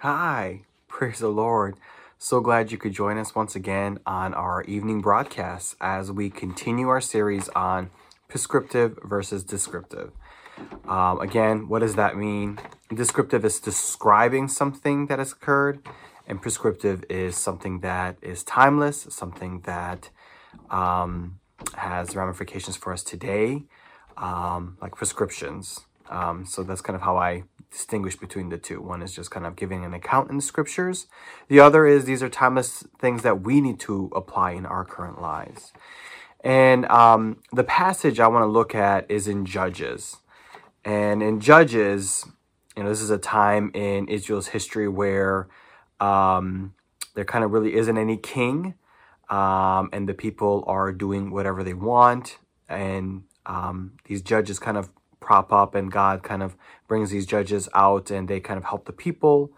Hi, praise the Lord. So glad you could join us once again on our evening broadcast as we continue our series on prescriptive versus descriptive. Um, again, what does that mean? Descriptive is describing something that has occurred, and prescriptive is something that is timeless, something that um, has ramifications for us today, um, like prescriptions. Um, so that's kind of how I distinguish between the two. One is just kind of giving an account in the scriptures. The other is these are timeless things that we need to apply in our current lives. And um, the passage I want to look at is in Judges. And in Judges, you know, this is a time in Israel's history where um, there kind of really isn't any king, um, and the people are doing whatever they want. And um, these judges kind of prop up, and God kind of brings these judges out, and they kind of help the people.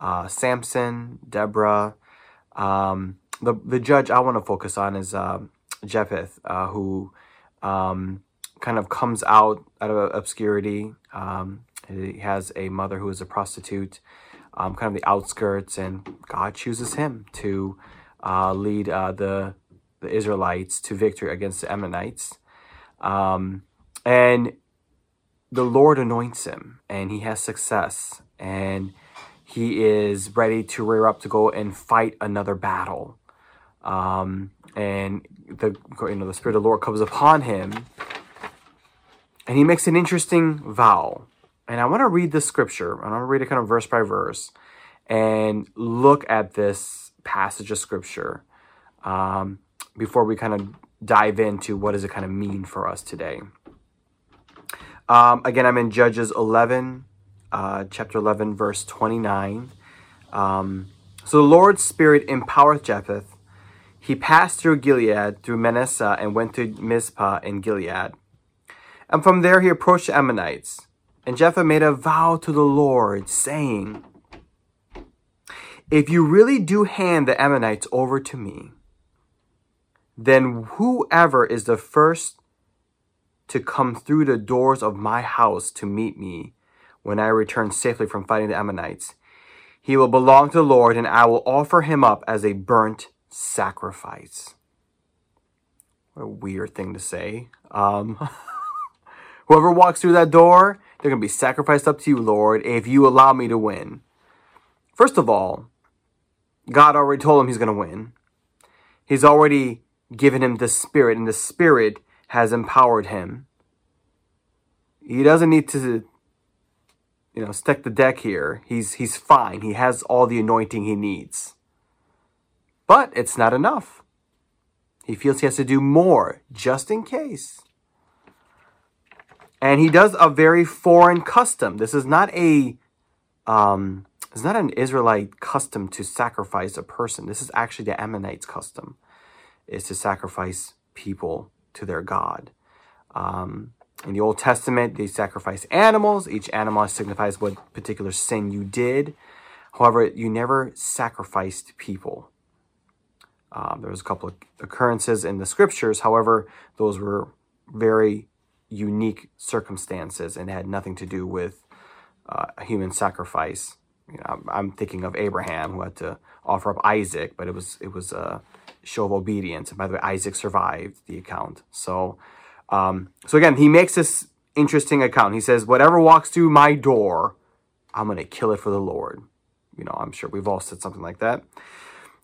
Uh, Samson, Deborah. Um, the the judge I want to focus on is uh, Jephthah, uh, who um, kind of comes out out of obscurity. Um, he has a mother who is a prostitute, um, kind of the outskirts, and God chooses him to uh, lead uh, the the Israelites to victory against the Ammonites. Um, and the Lord anoints him and he has success and he is ready to rear up to go and fight another battle. Um, and the you know the spirit of the Lord comes upon him and he makes an interesting vow. And I want to read the scripture. And I want to read it kind of verse by verse and look at this passage of scripture um, before we kind of dive into what does it kind of mean for us today. Um, again, I'm in Judges 11, uh, chapter 11, verse 29. Um, so the Lord's Spirit empowered Jephthah. He passed through Gilead, through Manasseh, and went to Mizpah in Gilead. And from there he approached the Ammonites. And Jephthah made a vow to the Lord, saying, If you really do hand the Ammonites over to me, then whoever is the first to come through the doors of my house to meet me when I return safely from fighting the Ammonites. He will belong to the Lord, and I will offer him up as a burnt sacrifice. What a weird thing to say. Um, whoever walks through that door, they're going to be sacrificed up to you, Lord, if you allow me to win. First of all, God already told him he's going to win. He's already given him the Spirit, and the Spirit has empowered him. He doesn't need to, you know, stick the deck here. He's he's fine. He has all the anointing he needs. But it's not enough. He feels he has to do more just in case. And he does a very foreign custom. This is not a um, it's not an Israelite custom to sacrifice a person. This is actually the Ammonites' custom, is to sacrifice people to their God. Um, in the Old Testament, they sacrifice animals. Each animal signifies what particular sin you did. However, you never sacrificed people. Um, there was a couple of occurrences in the scriptures. However, those were very unique circumstances and had nothing to do with uh, human sacrifice. You know, I'm, I'm, thinking of Abraham who had to offer up Isaac, but it was it was a show of obedience. And by the way, Isaac survived the account. So, um, so again, he makes this interesting account. He says, "Whatever walks through my door, I'm going to kill it for the Lord." You know, I'm sure we've all said something like that.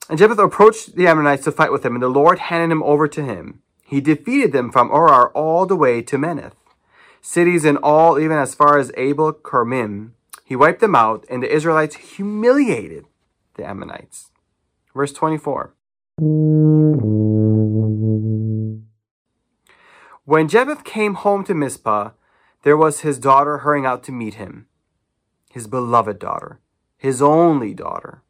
And Jephthah approached the Ammonites to fight with him, and the Lord handed him over to him. He defeated them from Aroer all the way to Minnith. cities in all, even as far as Abel Keramim. He wiped them out, and the Israelites humiliated the Ammonites. Verse 24. When Jephthah came home to Mizpah, there was his daughter hurrying out to meet him, his beloved daughter, his only daughter,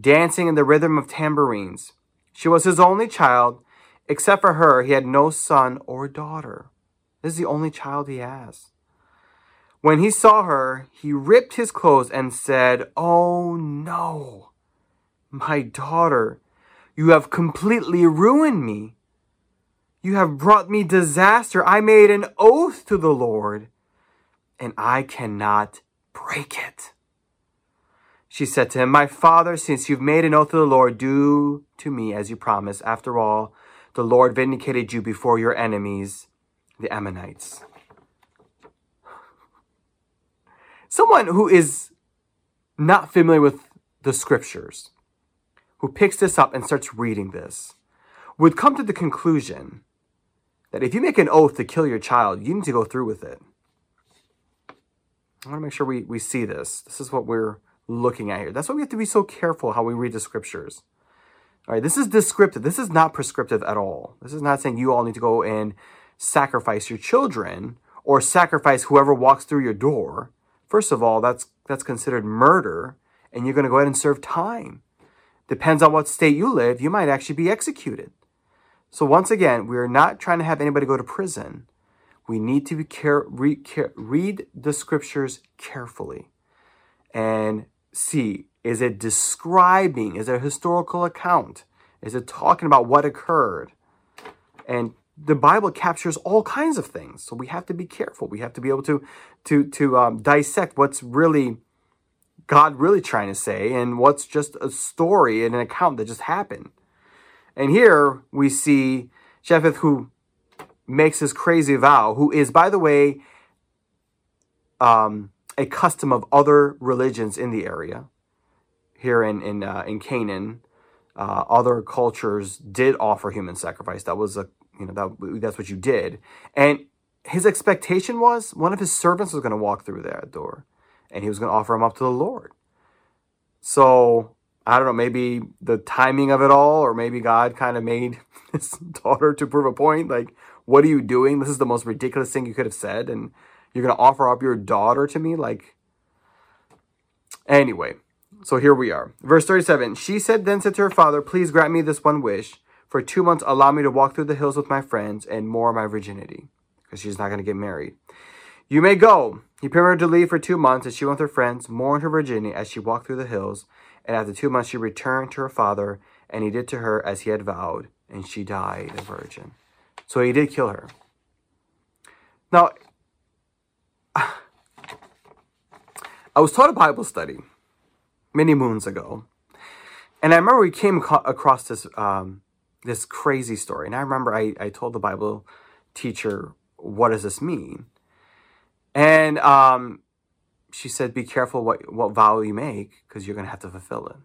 dancing in the rhythm of tambourines. She was his only child. Except for her, he had no son or daughter. This is the only child he has. When he saw her, he ripped his clothes and said, Oh no, my daughter, you have completely ruined me. You have brought me disaster. I made an oath to the Lord, and I cannot break it. She said to him, My father, since you've made an oath to the Lord, do to me as you promised. After all, the Lord vindicated you before your enemies, the Ammonites. Someone who is not familiar with the scriptures, who picks this up and starts reading this, would come to the conclusion that if you make an oath to kill your child, you need to go through with it. I want to make sure we, we see this. This is what we're looking at here. That's why we have to be so careful how we read the scriptures. All right, this is descriptive. This is not prescriptive at all. This is not saying you all need to go and sacrifice your children or sacrifice whoever walks through your door. First of all, that's that's considered murder, and you're going to go ahead and serve time. Depends on what state you live, you might actually be executed. So once again, we are not trying to have anybody go to prison. We need to be care, read, care, read the scriptures carefully and see is it describing, is it a historical account? Is it talking about what occurred? And the Bible captures all kinds of things. So we have to be careful. We have to be able to to to um, dissect what's really God really trying to say and what's just a story and an account that just happened. And here we see Jephthah who makes this crazy vow, who is, by the way, um, a custom of other religions in the area. Here in in uh, in Canaan, uh, other cultures did offer human sacrifice. That was a you know that that's what you did. And his expectation was one of his servants was going to walk through that door, and he was going to offer him up to the Lord. So I don't know, maybe the timing of it all, or maybe God kind of made his daughter to prove a point. Like, what are you doing? This is the most ridiculous thing you could have said, and you're going to offer up your daughter to me? Like, anyway, so here we are. Verse 37 She said, then said to her father, Please grant me this one wish. For two months, allow me to walk through the hills with my friends and more my virginity, because she's not going to get married. You may go. He permitted her to leave for two months, and she went with her friends, mourned her virginity as she walked through the hills. And after two months, she returned to her father, and he did to her as he had vowed, and she died a virgin. So he did kill her. Now, I was taught a Bible study many moons ago, and I remember we came across this um, this crazy story. And I remember I, I told the Bible teacher, "What does this mean?" And um, she said, "Be careful what what vow you make, because you're going to have to fulfill it."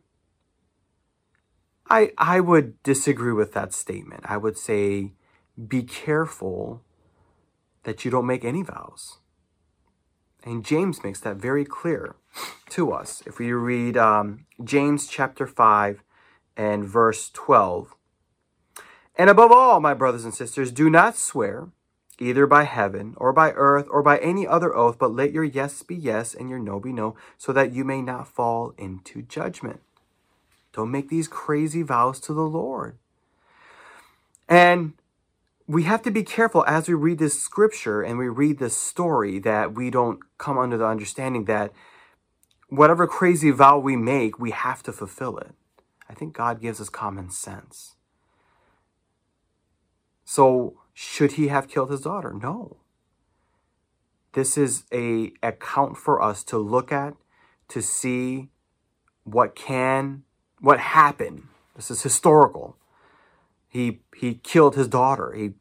I I would disagree with that statement. I would say, be careful that you don't make any vows. And James makes that very clear to us. If we read um, James chapter 5 and verse 12. And above all, my brothers and sisters, do not swear either by heaven or by earth or by any other oath, but let your yes be yes and your no be no, so that you may not fall into judgment. Don't make these crazy vows to the Lord. And we have to be careful as we read this scripture and we read this story that we don't come under the understanding that whatever crazy vow we make, we have to fulfill it. I think God gives us common sense. So, should he have killed his daughter? No. This is a account for us to look at to see what can what happened. This is historical. He he killed his daughter. He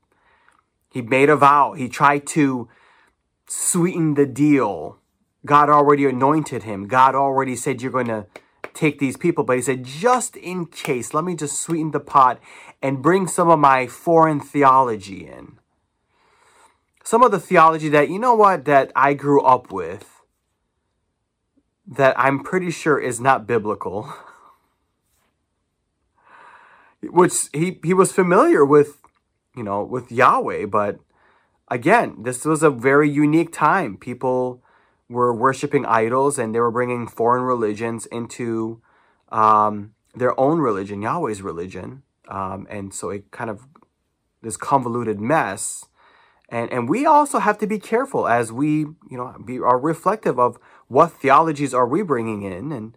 he made a vow. He tried to sweeten the deal. God already anointed him. God already said you're going to take these people, but he said just in case, let me just sweeten the pot and bring some of my foreign theology in. Some of the theology that you know what that I grew up with that I'm pretty sure is not biblical. which he he was familiar with, you know, with Yahweh, but again, this was a very unique time. People were worshiping idols and they were bringing foreign religions into um, their own religion, Yahweh's religion, um, and so it kind of this convoluted mess. And and we also have to be careful as we you know be are reflective of what theologies are we bringing in and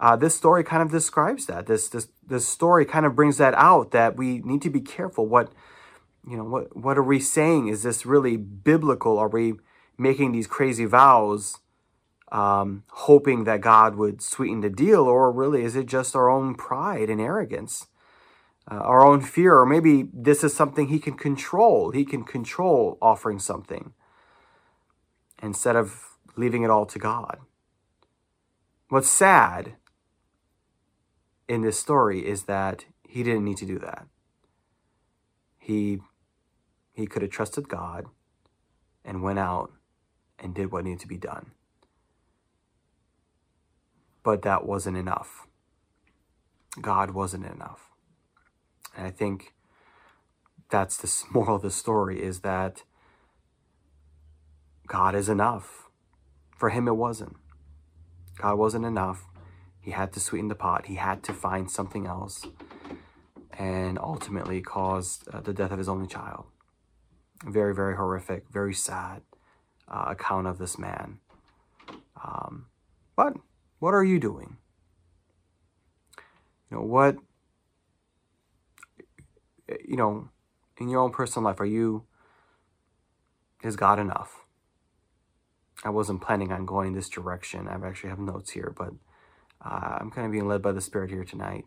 uh, this story kind of describes that. This this this story kind of brings that out that we need to be careful. What you know, what what are we saying? Is this really biblical? Are we making these crazy vows um, hoping that God would sweeten the deal, or really is it just our own pride and arrogance, uh, our own fear, or maybe this is something He can control? He can control offering something instead of leaving it all to God. What's sad in this story is that he didn't need to do that. He he could have trusted God and went out and did what needed to be done. But that wasn't enough. God wasn't enough. And I think that's the moral of the story is that God is enough. For him, it wasn't. God wasn't enough. He had to sweeten the pot. He had to find something else and ultimately caused uh, the death of his only child. Very, very horrific, very sad uh, account of this man. Um, but what are you doing? You know, what, you know, in your own personal life, are you, is God enough? I wasn't planning on going this direction. I actually have notes here, but uh, I'm kind of being led by the Spirit here tonight.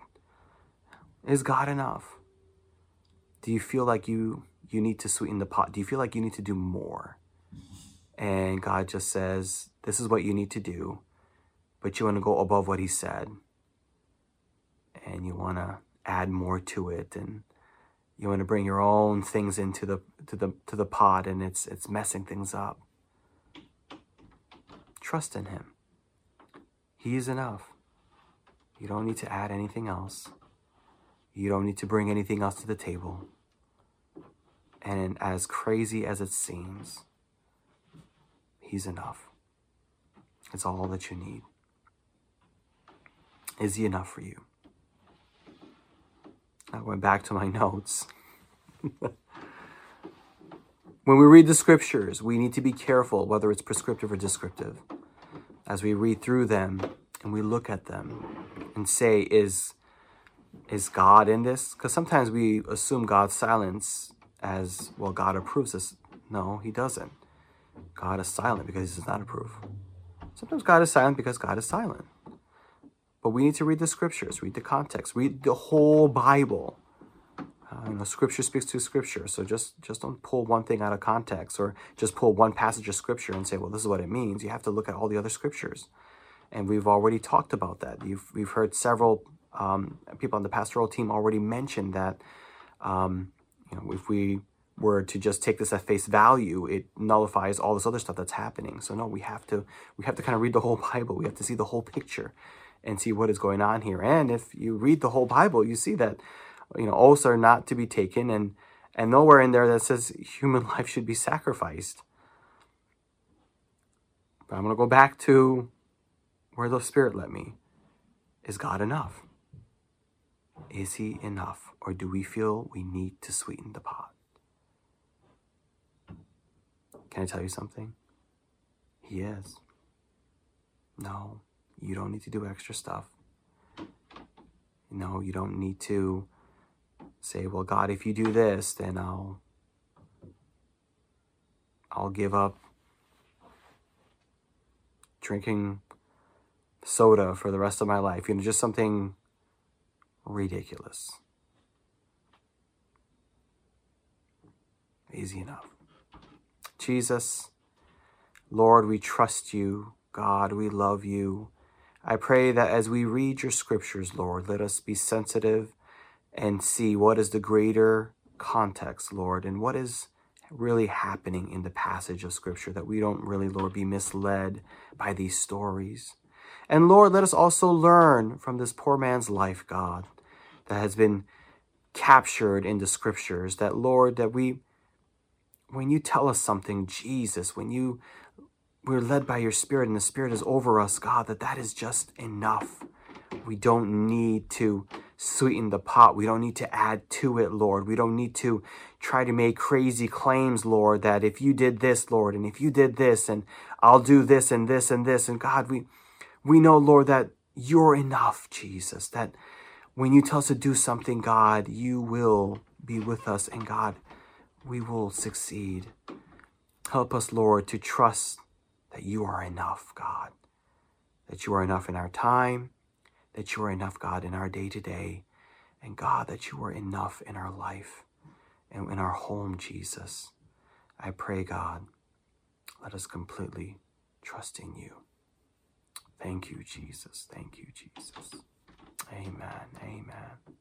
Is God enough? Do you feel like you you need to sweeten the pot? Do you feel like you need to do more? And God just says, "This is what you need to do," but you want to go above what He said, and you want to add more to it, and you want to bring your own things into the to the to the pot, and it's it's messing things up. Trust in Him. He is enough. You don't need to add anything else. You don't need to bring anything else to the table. And as crazy as it seems, He's enough. It's all that you need. Is He enough for you? I went back to my notes. when we read the scriptures, we need to be careful whether it's prescriptive or descriptive. As we read through them and we look at them and say, is is God in this? Because sometimes we assume God's silence as, well, God approves this. No, he doesn't. God is silent because he does not approve. Sometimes God is silent because God is silent. But we need to read the scriptures, read the context, read the whole Bible. Uh, you know, scripture speaks to scripture. So just, just don't pull one thing out of context or just pull one passage of scripture and say, well, this is what it means. You have to look at all the other scriptures. And we've already talked about that. You've, we've heard several um, people on the pastoral team already mentioned that um, you know if we were to just take this at face value, it nullifies all this other stuff that's happening. So no, we have to we have to kind of read the whole Bible. We have to see the whole picture and see what is going on here. And if you read the whole Bible, you see that you know oaths are not to be taken, and and nowhere in there that says human life should be sacrificed. But I'm going to go back to where the Spirit led me. Is God enough? Is he enough, or do we feel we need to sweeten the pot? Can I tell you something? He is. No, you don't need to do extra stuff. No, you don't need to say, well, God, if you do this, then I'll I'll give up drinking soda for the rest of my life. You know, just something ridiculous. Easy enough. Jesus, Lord, we trust you. God, we love you. I pray that as we read your scriptures, Lord, let us be sensitive and see what is the greater context, Lord, and what is really happening in the passage of scripture, that we don't really, Lord, be misled by these stories. And Lord, let us also learn from this poor man's life, God, that has been captured in the scriptures. That, Lord, that we, when you tell us something, Jesus, when you, we're led by your spirit and the spirit is over us, God, that that is just enough. We don't need to sweeten the pot. We don't need to add to it, Lord. We don't need to try to make crazy claims, Lord, that if you did this, Lord, and if you did this, and I'll do this and this and this. And God, we, we know, Lord, that you're enough, Jesus, that when you tell us to do something, God, you will be with us, and God, we will succeed. Help us, Lord, to trust that you are enough, God. that you are enough in our time, that you are enough, God, in our day to day, and God, that you are enough in our life and in our home, Jesus. I pray, God, let us completely trust in you. Thank you, Jesus. Thank you, Jesus. Amen. Amen.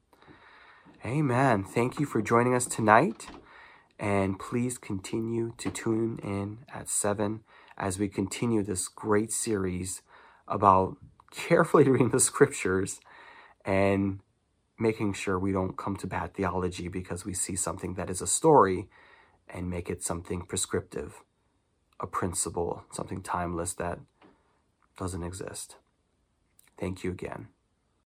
Amen. Thank you for joining us tonight. And please continue to tune in at 7 as we continue this great series about carefully reading the scriptures and making sure we don't come to bad theology because we see something that is a story and make it something prescriptive, a principle, something timeless that doesn't exist. Thank you again.